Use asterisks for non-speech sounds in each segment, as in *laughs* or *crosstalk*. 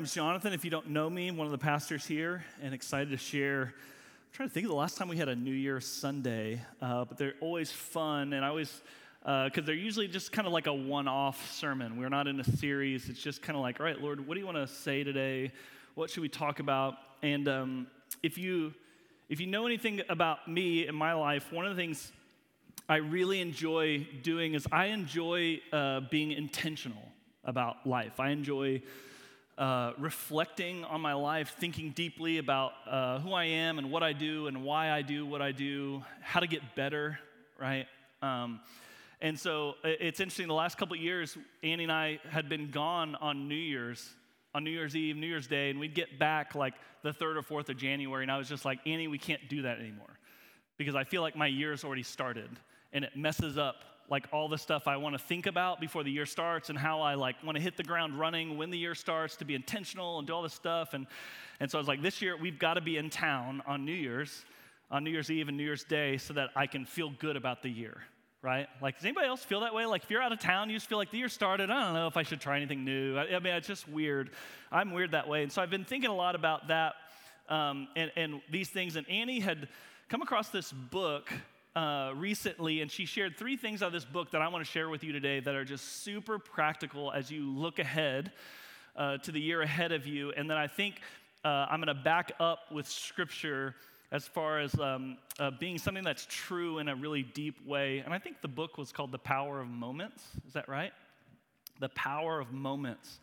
My name is Jonathan. If you don't know me, I'm one of the pastors here, and excited to share. I'm trying to think of the last time we had a New Year Sunday, uh, but they're always fun, and I always because uh, they're usually just kind of like a one-off sermon. We're not in a series. It's just kind of like, all right, Lord, what do you want to say today? What should we talk about? And um, if you if you know anything about me and my life, one of the things I really enjoy doing is I enjoy uh, being intentional about life. I enjoy uh, reflecting on my life, thinking deeply about uh, who I am and what I do and why I do what I do, how to get better, right? Um, and so it's interesting, the last couple years, Annie and I had been gone on New Year's, on New Year's Eve, New Year's Day, and we'd get back like the 3rd or 4th of January, and I was just like, Annie, we can't do that anymore because I feel like my year's already started and it messes up like all the stuff I want to think about before the year starts and how I like want to hit the ground running when the year starts to be intentional and do all this stuff. And, and so I was like, this year we've got to be in town on New Year's, on New Year's Eve and New Year's Day so that I can feel good about the year, right? Like, does anybody else feel that way? Like, if you're out of town, you just feel like the year started. I don't know if I should try anything new. I, I mean, it's just weird. I'm weird that way. And so I've been thinking a lot about that um, and, and these things. And Annie had come across this book uh, recently, and she shared three things out of this book that I want to share with you today that are just super practical as you look ahead uh, to the year ahead of you. And then I think uh, I'm going to back up with scripture as far as um, uh, being something that's true in a really deep way. And I think the book was called The Power of Moments. Is that right? The Power of Moments.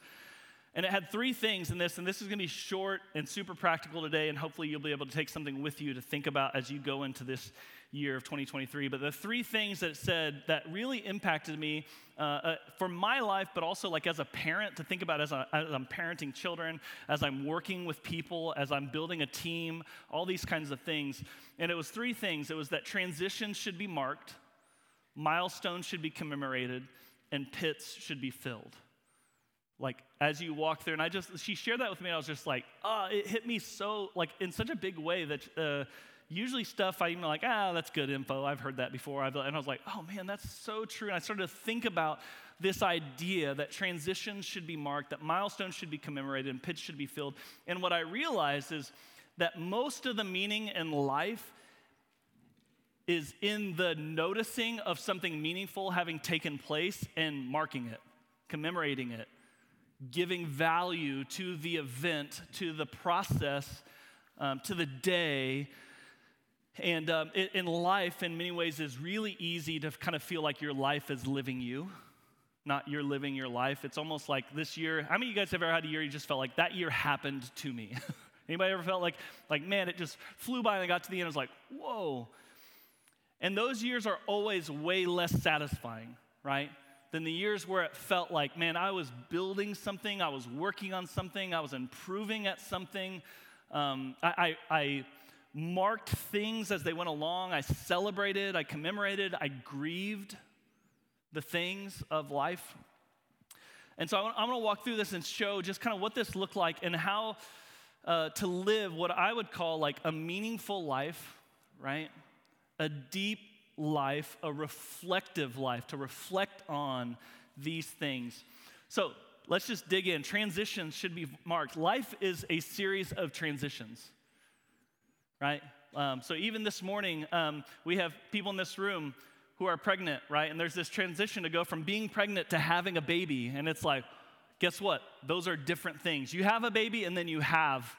And it had three things in this, and this is going to be short and super practical today, and hopefully you'll be able to take something with you to think about as you go into this year of 2023. But the three things that said that really impacted me uh, uh, for my life, but also like as a parent to think about as, I, as I'm parenting children, as I'm working with people, as I'm building a team, all these kinds of things. And it was three things. It was that transitions should be marked, milestones should be commemorated, and pits should be filled like as you walk through and i just she shared that with me i was just like oh it hit me so like in such a big way that uh, usually stuff i even like ah that's good info. I've heard that before. I've, and i was like oh man that's so true. And i started to think about this idea that transitions should be marked that milestones should be commemorated and pits should be filled. And what i realized is that most of the meaning in life is in the noticing of something meaningful having taken place and marking it commemorating it giving value to the event, to the process, um, to the day. And um, in life, in many ways, is really easy to kind of feel like your life is living you, not you're living your life. It's almost like this year. How many of you guys have ever had a year you just felt like that year happened to me? *laughs* Anybody ever felt like, like man, it just flew by and I got to the end, I was like, whoa. And those years are always way less satisfying, right? than the years where it felt like, man, I was building something, I was working on something, I was improving at something. Um, I, I, I marked things as they went along. I celebrated, I commemorated, I grieved the things of life. And so I'm going to walk through this and show just kind of what this looked like and how uh, to live what I would call like a meaningful life, right? A deep life, a reflective life, to reflect on these things. So let's just dig in. Transitions should be marked. Life is a series of transitions, right? Um, so even this morning, um, we have people in this room who are pregnant, right? And there's this transition to go from being pregnant to having a baby. And it's like, guess what? Those are different things. You have a baby and then you have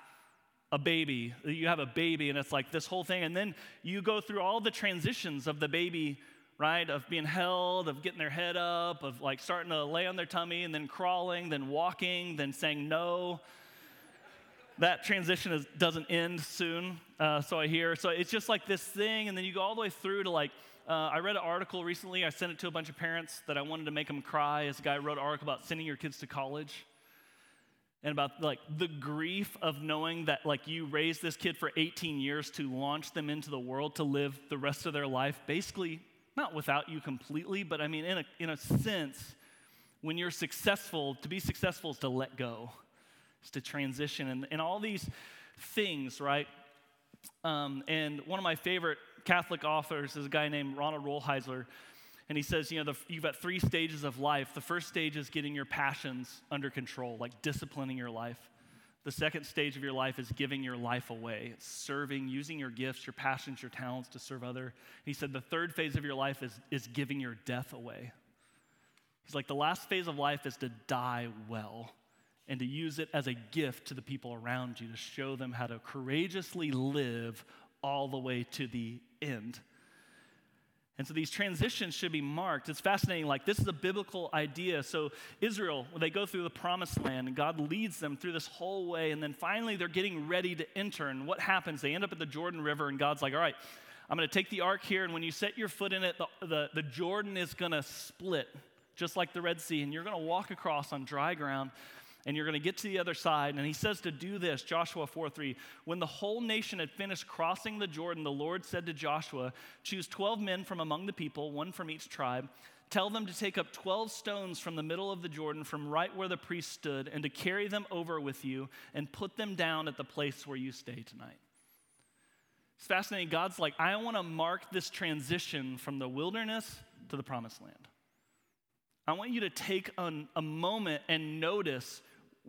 a baby. You have a baby, and it's like this whole thing. And then you go through all the transitions of the baby, right? Of being held, of getting their head up, of like starting to lay on their tummy, and then crawling, then walking, then saying no. That transition is, doesn't end soon, uh, so I hear. So it's just like this thing, and then you go all the way through to like, uh, I read an article recently. I sent it to a bunch of parents that I wanted to make them cry. A guy wrote an article about sending your kids to college and about like the grief of knowing that like you raised this kid for 18 years to launch them into the world to live the rest of their life basically not without you completely but i mean in a, in a sense when you're successful to be successful is to let go is to transition and, and all these things right um, and one of my favorite catholic authors is a guy named ronald rolheiser and he says, you know, the, you've got three stages of life. The first stage is getting your passions under control, like disciplining your life. The second stage of your life is giving your life away, it's serving, using your gifts, your passions, your talents to serve other. He said the third phase of your life is, is giving your death away. He's like, the last phase of life is to die well and to use it as a gift to the people around you to show them how to courageously live all the way to the end. And so these transitions should be marked. It's fascinating. Like, this is a biblical idea. So, Israel, when they go through the promised land, and God leads them through this whole way, and then finally they're getting ready to enter. And what happens? They end up at the Jordan River, and God's like, all right, I'm going to take the ark here, and when you set your foot in it, the, the, the Jordan is going to split, just like the Red Sea, and you're going to walk across on dry ground and you're going to get to the other side. And he says to do this, Joshua 4 3. When the whole nation had finished crossing the Jordan, the Lord said to Joshua, Choose 12 men from among the people, one from each tribe. Tell them to take up 12 stones from the middle of the Jordan, from right where the priest stood, and to carry them over with you and put them down at the place where you stay tonight. It's fascinating. God's like, I want to mark this transition from the wilderness to the promised land. I want you to take an, a moment and notice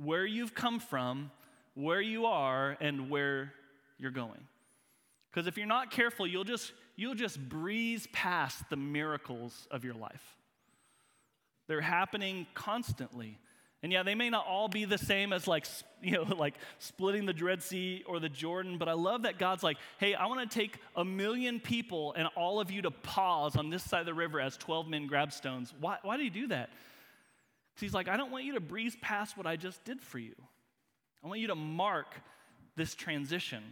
where you've come from, where you are, and where you're going. Because if you're not careful, you'll just, you'll just breeze past the miracles of your life. They're happening constantly. And yeah, they may not all be the same as like, *laughs* you know, like splitting the Red Sea or the Jordan, but I love that God's like, hey, I want to take a million people and all of you to pause on this side of the river as 12 men grab stones. Why, why did he do that? He's like, I don't want you to breeze past what I just did for you. I want you to mark this transition.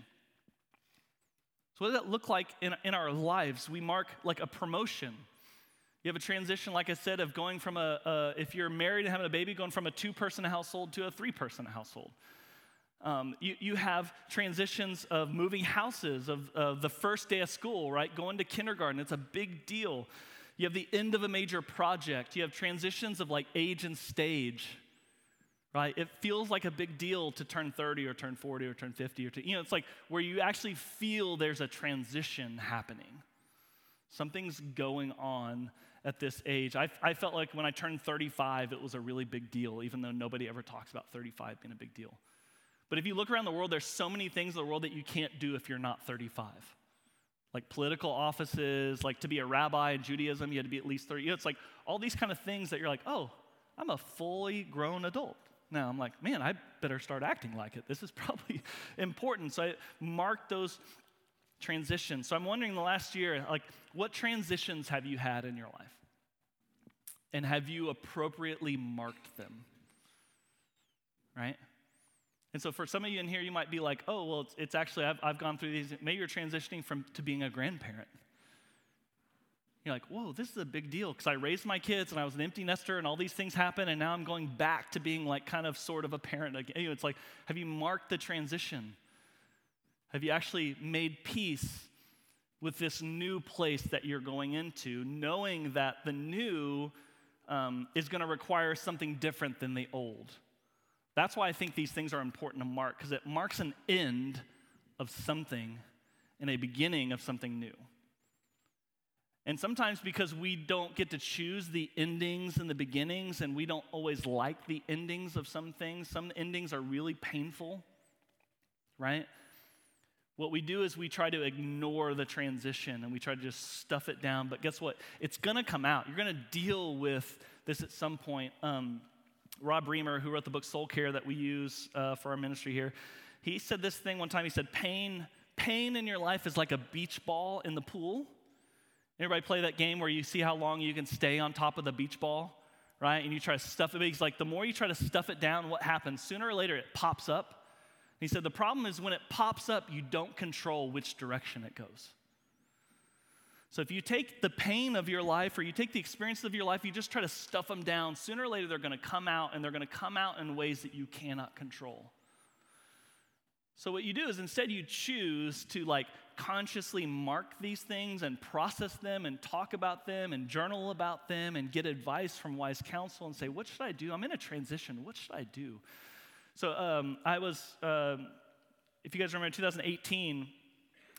So, what does that look like in, in our lives? We mark like a promotion. You have a transition, like I said, of going from a, a if you're married and having a baby, going from a two person household to a three person household. Um, you, you have transitions of moving houses, of, of the first day of school, right? Going to kindergarten. It's a big deal. You have the end of a major project. You have transitions of like age and stage, right? It feels like a big deal to turn 30 or turn 40 or turn 50 or to, you know, it's like where you actually feel there's a transition happening. Something's going on at this age. I, I felt like when I turned 35, it was a really big deal, even though nobody ever talks about 35 being a big deal. But if you look around the world, there's so many things in the world that you can't do if you're not 35 like political offices, like to be a rabbi in Judaism, you had to be at least 30. You know, it's like all these kind of things that you're like, oh, I'm a fully grown adult. Now I'm like, man, I better start acting like it. This is *laughs* probably important. So I marked those transitions. So I'm wondering the last year, like, what transitions have you had in your life? And have you appropriately marked them? Right? And so for some of you in here, you might be like, oh, well, it's, it's actually, I've, I've gone through these. Maybe you're transitioning from to being a grandparent. You're like, whoa, this is a big deal because I raised my kids and I was an empty nester and all these things happen and now I'm going back to being like kind of sort of a parent again. It's like, have you marked the transition? Have you actually made peace with this new place that you're going into, knowing that the new um, is going to require something different than the old? That's why I think these things are important to mark, because it marks an end of something and a beginning of something new. And sometimes because we don't get to choose the endings and the beginnings, and we don't always like the endings of some things, some endings are really painful, right? What we do is we try to ignore the transition and we try to just stuff it down. But guess what? It's gonna come out. You're gonna deal with this at some point. Um, Rob Reimer, who wrote the book Soul Care that we use uh, for our ministry here, he said this thing one time. He said, Pain, pain in your life is like a beach ball in the pool. Everybody play that game where you see how long you can stay on top of the beach ball, right? And you try to stuff it. He's like, the more you try to stuff it down, what happens? Sooner or later, it pops up He said, The problem is when it pops up, you don't control which direction it goes. So if you take the pain of your life or you take the experiences of your life, you just try to stuff them down, sooner or later they're going to come out and they're going to come out in ways that you cannot control. So what you do is instead you choose to like consciously mark these things and process them and talk about them and journal about them and get advice from wise counsel and say, what should I do? I'm in a transition. What should I do? So um, I was, um, if you guys remember, 2018,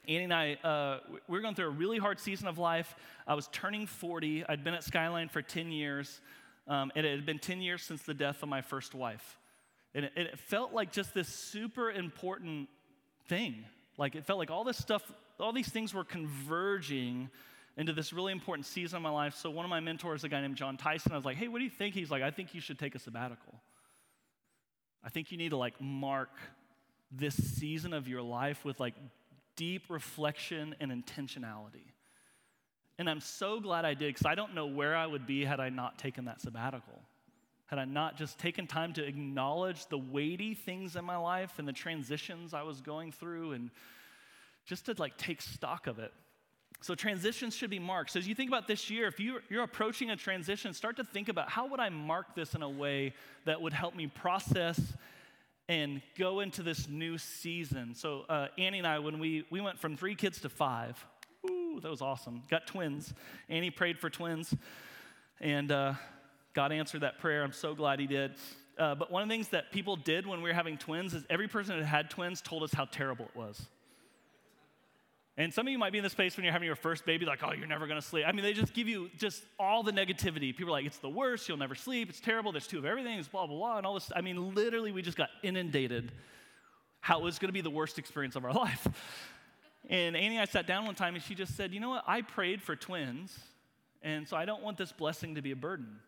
Annie and I, uh, we were going through a really hard season of life. I was turning 40. I'd been at Skyline for 10 years, um, and it had been 10 years since the death of my first wife. And it, it felt like just this super important thing. Like it felt like all this stuff, all these things were converging into this really important season of my life. So one of my mentors, a guy named John Tyson, I was like, hey, what do you think? He's like, I think you should take a sabbatical. I think you need to like mark this season of your life with like deep reflection and intentionality. And I'm so glad I did because I don't know where I would be had I not taken that sabbatical. Had I not just taken time to acknowledge the weighty things in my life and the transitions I was going through and just to like take stock of it. So transitions should be marked. So as you think about this year, if you're, you're approaching a transition, start to think about how would I mark this in a way that would help me process and go into this new season. So uh, Annie and I, when we, we went from three kids to five, ooh, that was awesome. Got twins. Annie prayed for twins, and uh, God answered that prayer. I'm so glad He did. Uh, but one of the things that people did when we were having twins is every person that had twins told us how terrible it was. And some of you might be in this space when you're having your first baby, like, oh, you're never gonna sleep. I mean, they just give you just all the negativity. People are like, it's the worst, you'll never sleep, it's terrible, there's two of everything, it's blah, blah, blah, and all this. I mean, literally, we just got inundated how it was gonna be the worst experience of our *laughs* life. And Annie and I sat down one time and she just said, you know what, I prayed for twins, and so I don't want this blessing to be a burden.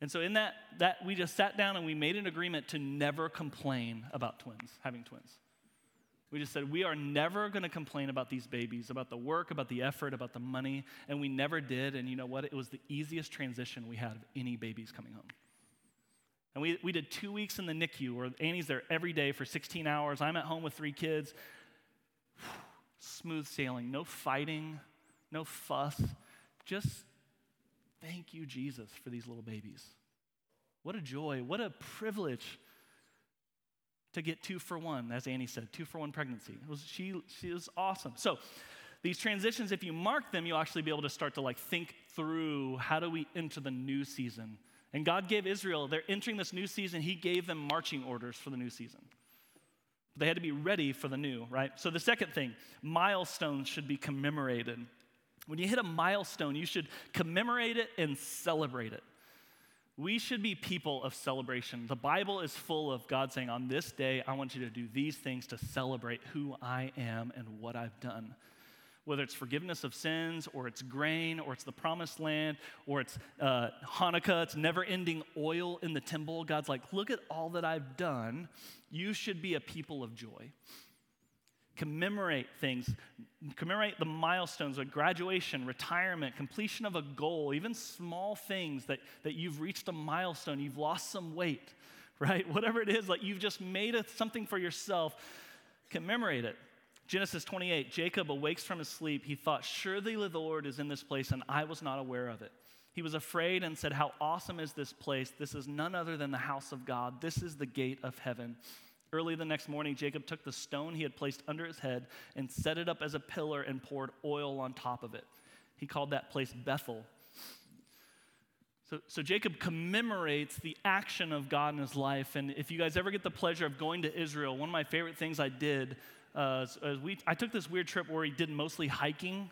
And so in that, that we just sat down and we made an agreement to never complain about twins, having twins. We just said, we are never going to complain about these babies, about the work, about the effort, about the money. And we never did. And you know what? It was the easiest transition we had of any babies coming home. And we, we did two weeks in the NICU where Annie's there every day for 16 hours. I'm at home with three kids. Smooth sailing, no fighting, no fuss. Just thank you, Jesus, for these little babies. What a joy, what a privilege to get two for one, as Annie said, two for one pregnancy. Was, she, she was awesome. So these transitions, if you mark them, you'll actually be able to start to like think through how do we enter the new season. And God gave Israel, they're entering this new season, He gave them marching orders for the new season. They had to be ready for the new, right? So the second thing, milestones should be commemorated. When you hit a milestone, you should commemorate it and celebrate it. We should be people of celebration. The Bible is full of God saying, On this day, I want you to do these things to celebrate who I am and what I've done. Whether it's forgiveness of sins, or it's grain, or it's the promised land, or it's uh, Hanukkah, it's never ending oil in the temple. God's like, Look at all that I've done. You should be a people of joy commemorate things, commemorate the milestones of graduation, retirement, completion of a goal, even small things that, that you've reached a milestone, you've lost some weight, *laughs* right? Whatever it is, like you've just made a, something for yourself, commemorate it. Genesis 28, Jacob awakes from his sleep. He thought, Surely the Lord is in this place, and I was not aware of it. He was afraid and said, How awesome is this place? This is none other than the house of God. This is the gate of heaven. Early the next morning, Jacob took the stone he had placed under his head and set it up as a pillar and poured oil on top of it. He called that place Bethel. So, so Jacob commemorates the action of God in his life. And if you guys ever get the pleasure of going to Israel, one of my favorite things I did uh, we, I took this weird trip where we did mostly hiking.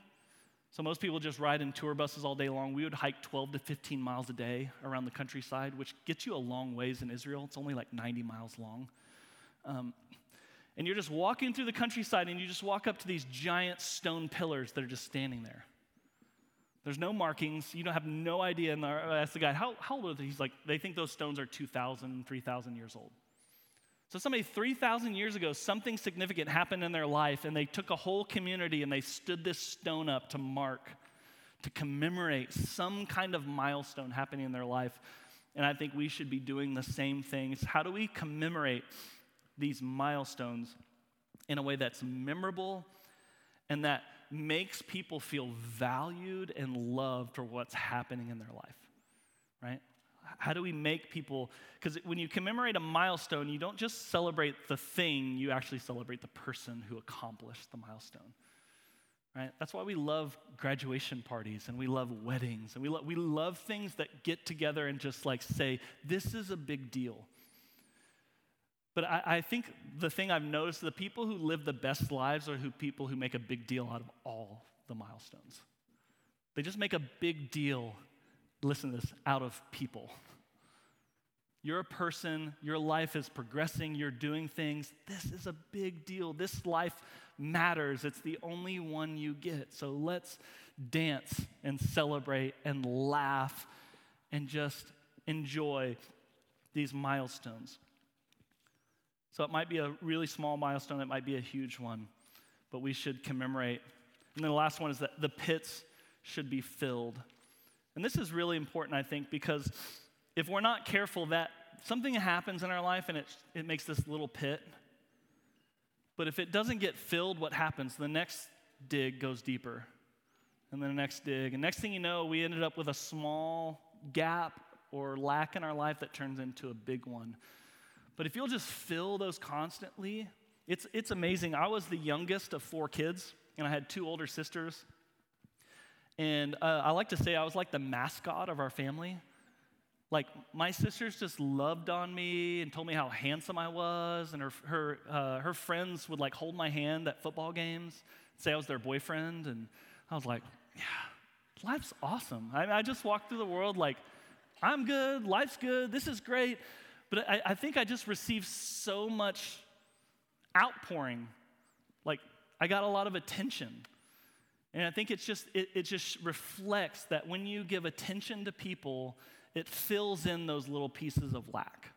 So most people just ride in tour buses all day long. We would hike 12 to 15 miles a day around the countryside, which gets you a long ways in Israel. It's only like 90 miles long. Um, and you're just walking through the countryside and you just walk up to these giant stone pillars that are just standing there. There's no markings. You don't have no idea. And I asked the guy, how, how old are they? He's like, they think those stones are 2,000, 3,000 years old. So, somebody 3,000 years ago, something significant happened in their life, and they took a whole community and they stood this stone up to mark, to commemorate some kind of milestone happening in their life. And I think we should be doing the same things. How do we commemorate these milestones in a way that's memorable and that makes people feel valued and loved for what's happening in their life, right? How do we make people, because when you commemorate a milestone, you don't just celebrate the thing, you actually celebrate the person who accomplished the milestone. Right? That's why we love graduation parties and we love weddings and we, lo- we love things that get together and just like say, this is a big deal. But I, I, think the thing I've noticed the people who live the best lives are who people who make a big deal out of all the milestones. They just make a big deal, listen to this, out of people. You're a person, your life is progressing, you're doing things. This is a big deal. This life matters. It's the only one you get. So let's dance and celebrate and laugh and just enjoy these milestones. So it might be a really small milestone, it might be a huge one, but we should commemorate. And then the last one is that the pits should be filled. And this is really important, I think, because if we're not careful, that something happens in our life and it, it makes this little pit. But if it doesn't get filled, what happens? The next dig goes deeper. And then the next dig. And next thing you know, we ended up with a small gap or lack in our life that turns into a big one. But if you'll just fill those constantly, it's, it's amazing. I was the youngest of four kids, and I had two older sisters. And uh, I like to say I was like the mascot of our family. Like, my sisters just loved on me and told me how handsome I was, and her, her, uh, her friends would like hold my hand at football games, say I was their boyfriend, and I was like, yeah, life's awesome. I, I just walked through the world like, I'm good, life's good, this is great. But I, I think I just received so much outpouring. Like, I got a lot of attention. And I think it's just, it, it just reflects that when you give attention to people, it fills in those little pieces of lack.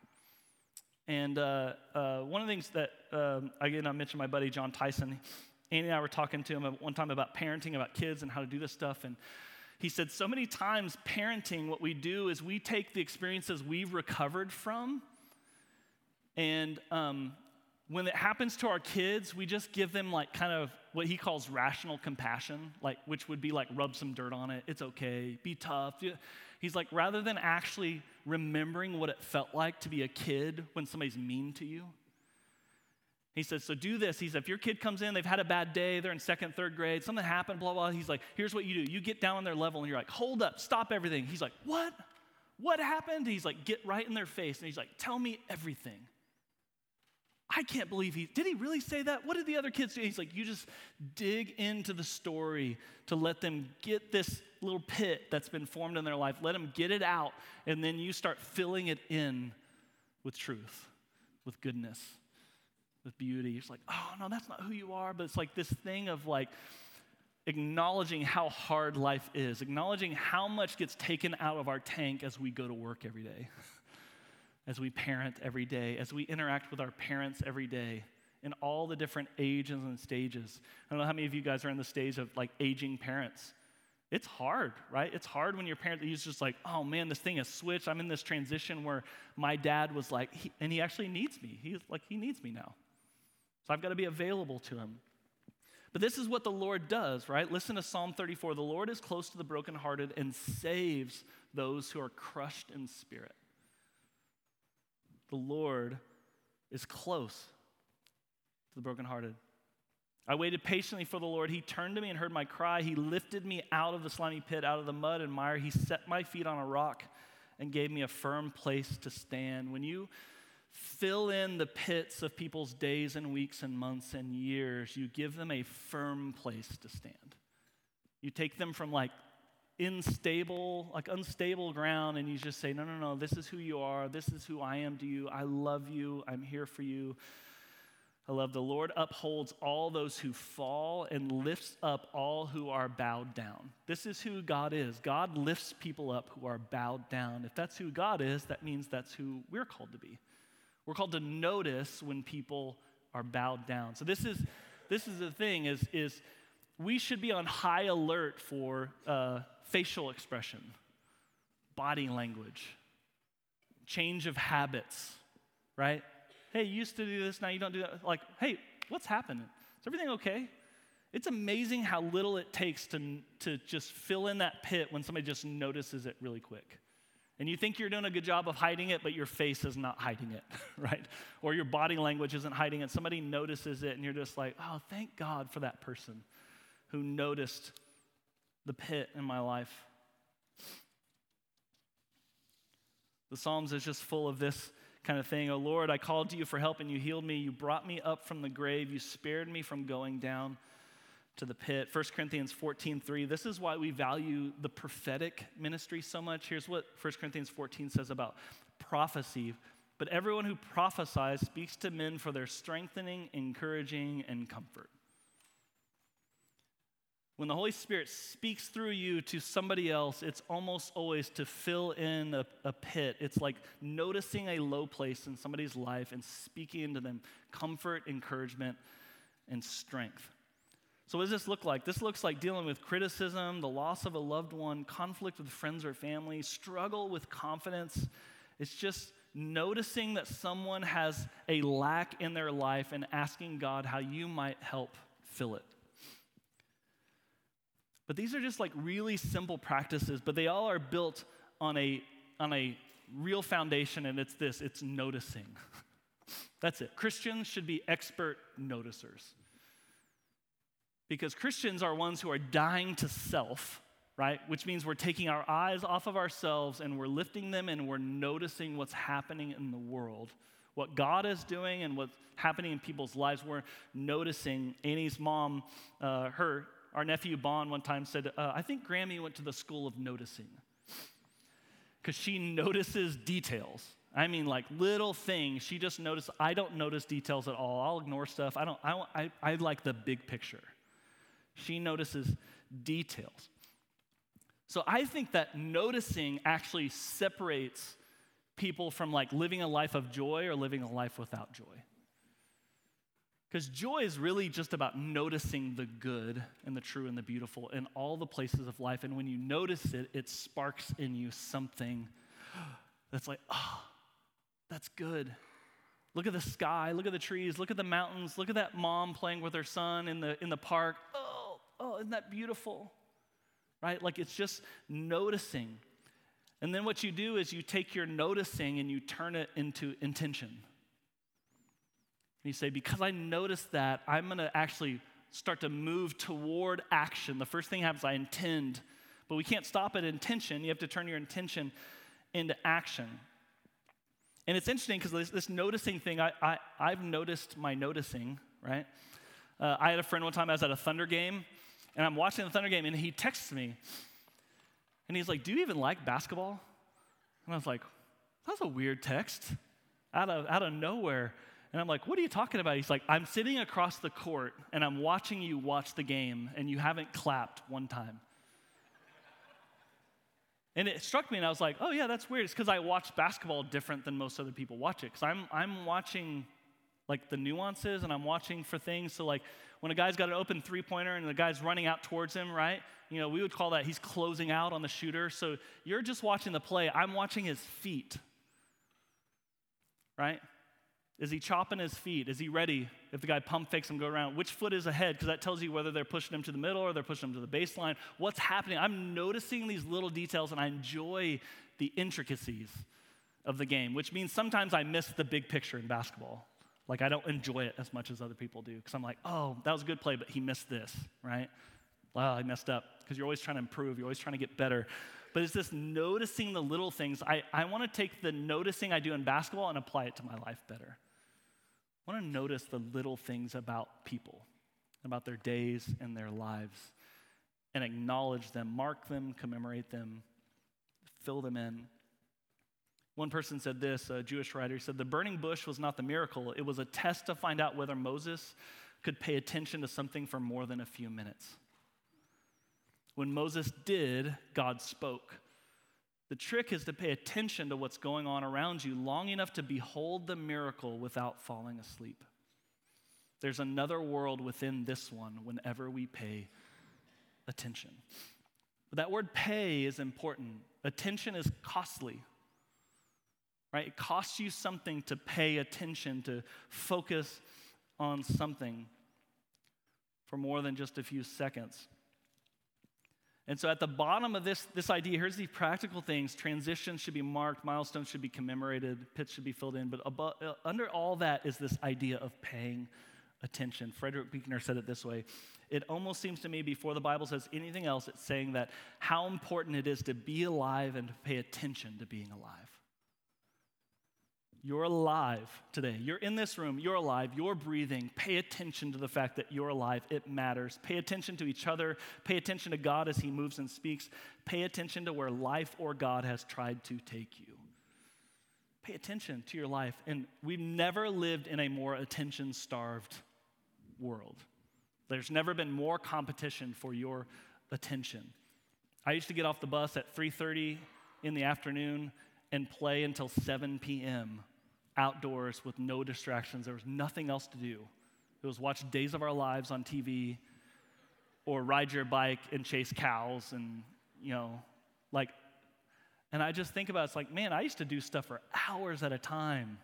And uh, uh, one of the things that, um, again, I mentioned my buddy John Tyson. Annie and I were talking to him one time about parenting, about kids, and how to do this stuff. And he said, so many times, parenting, what we do is we take the experiences we've recovered from, and um, when it happens to our kids, we just give them like kind of what he calls rational compassion, like which would be like rub some dirt on it. It's okay. Be tough. He's like, rather than actually remembering what it felt like to be a kid when somebody's mean to you, he says, so do this. He said, if your kid comes in, they've had a bad day, they're in second, third grade, something happened, blah, blah. He's like, here's what you do. You get down on their level and you're like, hold up, stop everything. He's like, what? What happened? He's like, get right in their face. And he's like, tell me everything. I can't believe he did he really say that? What did the other kids do? He's like, you just dig into the story to let them get this little pit that's been formed in their life, let them get it out, and then you start filling it in with truth, with goodness, with beauty. It's like, oh no, that's not who you are. But it's like this thing of like acknowledging how hard life is, acknowledging how much gets taken out of our tank as we go to work every day. *laughs* as we parent every day, as we interact with our parents every day in all the different ages and stages. I don't know how many of you guys are in the stage of like aging parents. It's hard, right? It's hard when your parent, he's just like, oh man, this thing has switched. I'm in this transition where my dad was like, he, and he actually needs me. He's like, he needs me now. So I've got to be available to him. But this is what the Lord does, right? Listen to Psalm 34. The Lord is close to the brokenhearted and saves those who are crushed in spirit the Lord is close to the brokenhearted. I waited patiently for the Lord. He turned to me and heard my cry. He lifted me out of the slimy pit, out of the mud and mire. He set my feet on a rock and gave me a firm place to stand. When you fill in the pits of people's days and weeks and months and years, you give them a firm place to stand. You take them from like unstable, like unstable ground, and you just say, No, no, no, this is who you are. This is who I am to you. I love you. I'm here for you. I love the Lord upholds all those who fall and lifts up all who are bowed down. This is who God is. God lifts people up who are bowed down. If that's who God is, that means that's who we're called to be. We're called to notice when people are bowed down. So this is this is the thing is is we should be on high alert for uh, facial expression, body language, change of habits, right? hey, you used to do this, now you don't do that. Like, hey, what's happening? Is everything okay? It's amazing how little it takes to, to just fill in that pit when somebody just notices it really quick. And you think you're doing a good job of hiding it, but your face is not hiding it, *laughs* right? Or your body language isn't hiding it. Somebody notices it, and you're just like, oh, thank God for that person who noticed the pit in my life. The Psalms is just full of this kind of thing. Oh Lord, I called to you for help and you healed me. You brought me up from the grave. You spared me from going down to the pit. 1 Corinthians 14, 3. This is why we value the prophetic ministry so much. Here's what 1 Corinthians 14 says about prophecy. But everyone who prophesies speaks to men for their strengthening, encouraging, and comfort. When the Holy Spirit speaks through you to somebody else, it's almost always to fill in a, a, pit. It's like noticing a low place in somebody's life and speaking into them comfort, encouragement, and strength. So, what does this look like? This looks like dealing with criticism, the loss of a loved one, conflict with friends or family, struggle with confidence. It's just noticing that someone has a lack in their life and asking God how you might help fill it. But these are just like really simple practices, but they all are built on a, on a real foundation, and it's this it's noticing. *laughs* That's it. Christians should be expert noticers. Because Christians are ones who are dying to self, right? Which means we're taking our eyes off of ourselves and we're lifting them and we're noticing what's happening in the world. What God is doing and what's happening in people's lives. We're noticing. Annie's mom, uh, her our nephew Bon one time said, uh, I think Grammy went to the school of noticing because she notices details. I mean, like little things. She just notices. I don't notice details at all. I'll ignore stuff. I don't. I, I, I like the big picture. She notices details. So I think that noticing actually separates people from like living a life of joy or living a life without joy. Because joy is really just about noticing the good and the true and the beautiful in all the places of life. And when you notice it, it sparks in you something *gasps* that's like, oh, that's good. Look at the sky, look at the trees, look at the mountains, look at that mom playing with her son in the, in the park. Oh, oh, isn't that beautiful? Right? Like it's just noticing. And then what you do is you take your noticing and you turn it into intention And you say, because I noticed that, I'm going to actually start to move toward action. The first thing happens, I intend. But we can't stop at intention. You have to turn your intention into action. And it's interesting because this, this, noticing thing, I, I, I've noticed my noticing, right? Uh, I had a friend one time, I was at a Thunder game, and I'm watching the Thunder game, and he texts me. And he's like, Do you even like basketball? And I was like, That's a weird text out of, out of nowhere. And I'm like, what are you talking about? He's like, I'm sitting across the court and I'm watching you watch the game and you haven't clapped one time. And it struck me and I was like, oh yeah, that's weird. It's because I watch basketball different than most other people watch it. Because I'm, I'm watching like the nuances and I'm watching for things. So like when a guy's got an open three pointer and the guy's running out towards him, right? You know, we would call that he's closing out on the shooter. So you're just watching the play. I'm watching his feet, right? Is he chopping his feet? Is he ready if the guy pump fakes him, go around? Which foot is ahead? Because that tells you whether they're pushing him to the middle or they're pushing him to the baseline. What's happening? I'm noticing these little details and I enjoy the intricacies of the game, which means sometimes I miss the big picture in basketball. Like I don't enjoy it as much as other people do because I'm like, oh, that was a good play, but he missed this, right? Wow, I messed up because you're always trying to improve, you're always trying to get better. But it's this noticing the little things. I, I want to take the noticing I do in basketball and apply it to my life better. I want to notice the little things about people, about their days and their lives, and acknowledge them, mark them, commemorate them, fill them in. One person said this, a Jewish writer said, The burning bush was not the miracle, it was a test to find out whether Moses could pay attention to something for more than a few minutes. When Moses did, God spoke. The trick is to pay attention to what's going on around you long enough to behold the miracle without falling asleep. There's another world within this one whenever we pay attention. But that word pay is important. Attention is costly. Right? It costs you something to pay attention, to focus on something for more than just a few seconds. And so at the bottom of this, this idea, here's these practical things. Transitions should be marked, milestones should be commemorated, pits should be filled in. But above, uh, under all that is this idea of paying attention. Frederick Buechner said it this way It almost seems to me, before the Bible says anything else, it's saying that how important it is to be alive and to pay attention to being alive. You're alive today. You're in this room. You're alive. You're breathing. Pay attention to the fact that you're alive. It matters. Pay attention to each other. Pay attention to God as He moves and speaks. Pay attention to where life or God has tried to take you. Pay attention to your life. And we've never lived in a more attention starved world. There's never been more competition for your attention. I used to get off the bus at 3:30 in the afternoon and play until 7 p.m outdoors with no distractions. There was nothing else to do. It was watch Days of Our Lives on TV or ride your bike and chase cows and, you know, like, and I just think about it, it's like, man, I used to do stuff for hours at a time.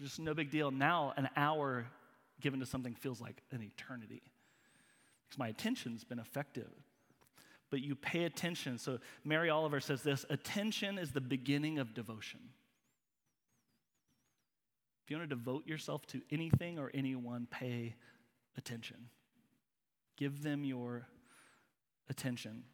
Just no big deal. Now, an hour given to something feels like an eternity because my attention's been effective. But you pay attention. So, Mary Oliver says this attention is the beginning of devotion. If you want to devote yourself to anything or anyone, pay attention. Give them your attention.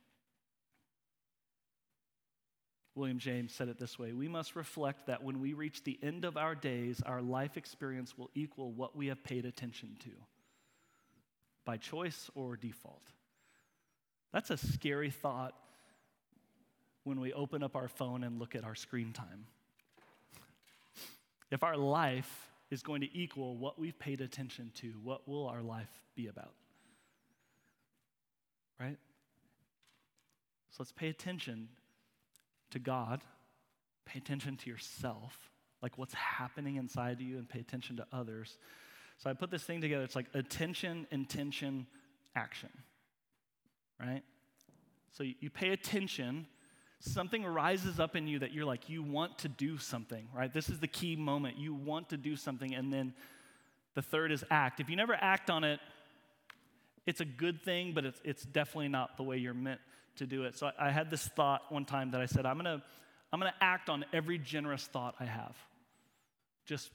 William James said it this way We must reflect that when we reach the end of our days, our life experience will equal what we have paid attention to by choice or default. That's a scary thought when we open up our phone and look at our screen time if our life is going to equal what we've paid attention to, what will our life be about? Right? So let's pay attention to God, pay attention to yourself, like what's happening inside of you, and pay attention to others. So I put this thing together. It's like attention, intention, action. Right? So you pay attention something rises up in you that you're like, you want to do something, right? This is the key moment. You want to do something. And then the third is act. If you never act on it, it's a good thing, but it's, it's definitely not the way you're meant to do it. So I, I had this thought one time that I said, I'm going to I'm going to act on every generous thought I have. Just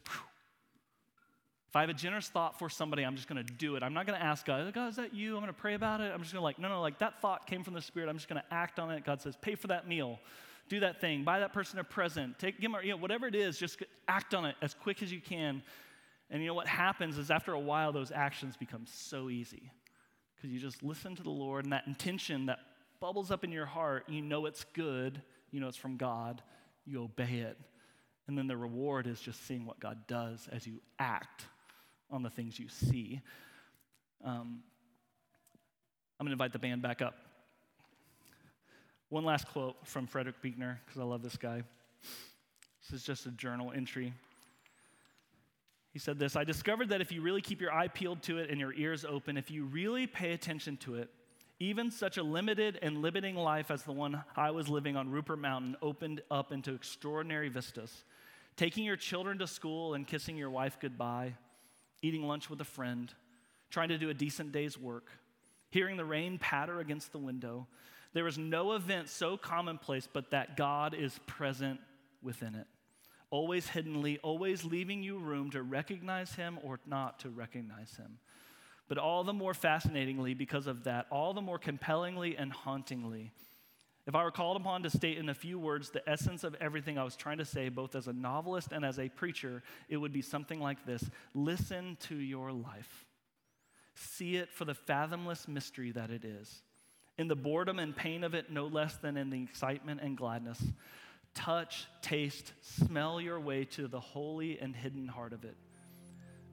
if I have a generous thought for somebody, I'm just going to do it. I'm not going to ask God, is that you? I'm going to pray about it. I'm just going to like, no, no, like that thought came from the Spirit. I'm just going to act on it. God says, pay for that meal, do that thing, buy that person a present, take, give them, you know, whatever it is, just act on it as quick as you can. And you know what happens is after a while, those actions become so easy because you just listen to the Lord and that intention that bubbles up in your heart, you know it's good, you know it's from God, you obey it. And then the reward is just seeing what God does as you act on the things you see. Um, I'm going to invite the band back up. One last quote from Frederick Buechner, because I love this guy. This is just a journal entry. He said this I discovered that if you really keep your eye peeled to it and your ears open, if you really pay attention to it, even such a limited and limiting life as the one I was living on Rupert Mountain opened up into extraordinary vistas. Taking your children to school and kissing your wife goodbye, eating lunch with a friend, trying to do a decent day's work, hearing the rain patter against the window. There is no event so commonplace but that God is present within it, always hiddenly, always leaving you room to recognize Him or not to recognize Him. But all the more fascinatingly, because of that, all the more compellingly and hauntingly, if I were called upon to state in a few words the essence of everything I was trying to say, both as a novelist and as a preacher, it would be something like this Listen to your life. See it for the fathomless mystery that it is. In the boredom and pain of it, no less than in the excitement and gladness. Touch, taste, smell your way to the holy and hidden heart of it.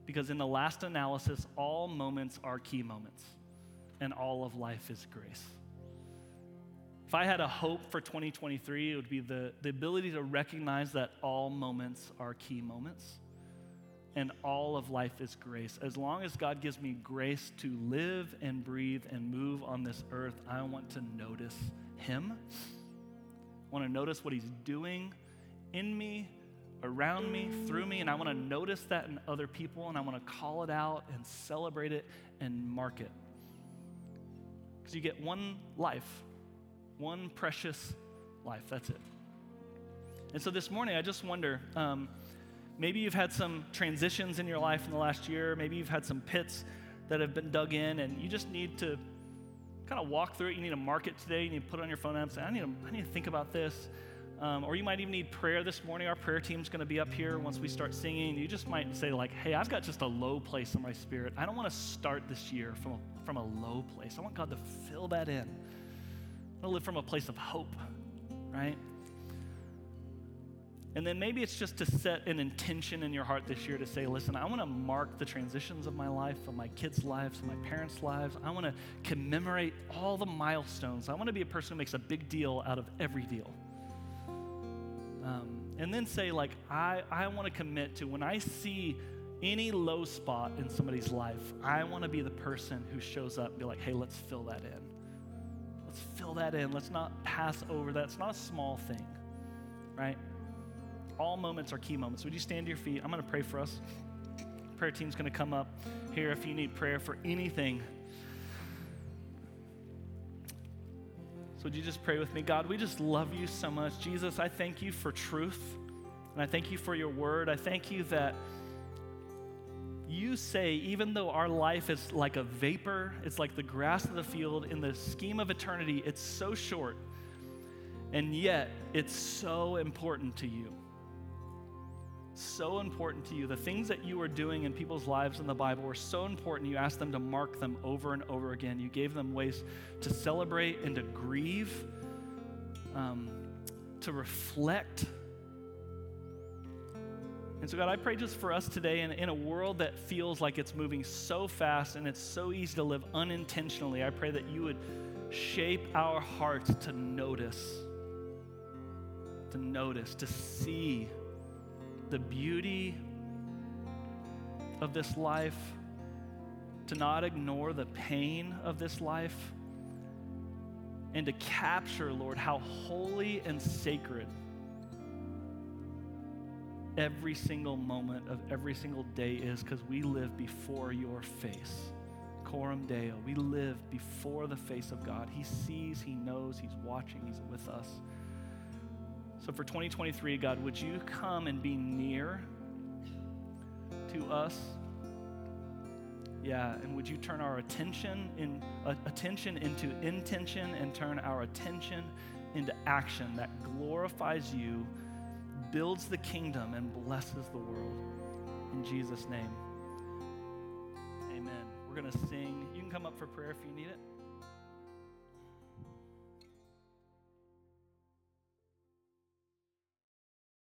Because in the last analysis, all moments are key moments, and all of life is grace. If I had a hope for 2023, it would be the, the ability to recognize that all moments are key moments and all of life is grace. As long as God gives me grace to live and breathe and move on this earth, I want to notice Him. I want to notice what He's doing in me, around me, through me, and I want to notice that in other people, and I want to call it out and celebrate it and mark it. Because you get one life, one precious life. That's it. And so this morning, I just wonder um, maybe you've had some transitions in your life in the last year, maybe you've had some pits that have been dug in, and you just need to kind of walk through it. You need to mark it today. You need to put it on your phone app and say, I need to, I need to think about this. Um, or you might even need prayer this morning. Our prayer team's going to be up here once we start singing. You just might say, like, hey, I've got just a low place in my spirit. I don't want to start this year from a, from a low place. I want God to fill that in. To live from a place of hope, right? And then maybe it's just to set an intention in your heart this year to say, listen, I want to mark the transitions of my life, of my kids' lives, of my parents' lives. I want to commemorate all the milestones. I want to be a person who makes a big deal out of every deal. Um, and then say, like, I, I want to commit to when I see any low spot in somebody's life, I want to be the person who shows up and be like, hey, let's fill that in. That in. Let's not pass over that. It's not a small thing, right? all moments are key moments. Would you stand to your feet? I'm going to pray for us. Prayer team's going to come up here if you need prayer for anything. So, would you just pray with me? God, we just love you so much. Jesus, I thank you for truth, and I thank you for your word. I thank you that you say, even though our life is like a vapor, it's like the grass of the field, in the scheme of eternity, it's so short, and yet it's so important to you so important to you. The things that you are doing in people's lives in the Bible were so important. You asked them to mark them over and over again. You gave them ways to celebrate and to grieve, um, to reflect. And so, God, I pray just for us today in, in a world that feels like it's moving so fast and it's so easy to live unintentionally. I pray that you would shape our hearts to notice, to notice, to see the beauty of this life, to not ignore the pain of this life, and to capture, Lord, how holy and sacred every single moment of every single day is because we live before your face. Coram Deo. We live before the face of God. He sees, He knows, He's watching, He's with us. So for 2023, God, would you come and be near to us? Yeah, and would you turn our attention in uh, attention into intention and turn our attention into action that glorifies you, builds the kingdom and blesses the world. In Jesus name. Amen. We're going to sing. You can come up for prayer if you need it.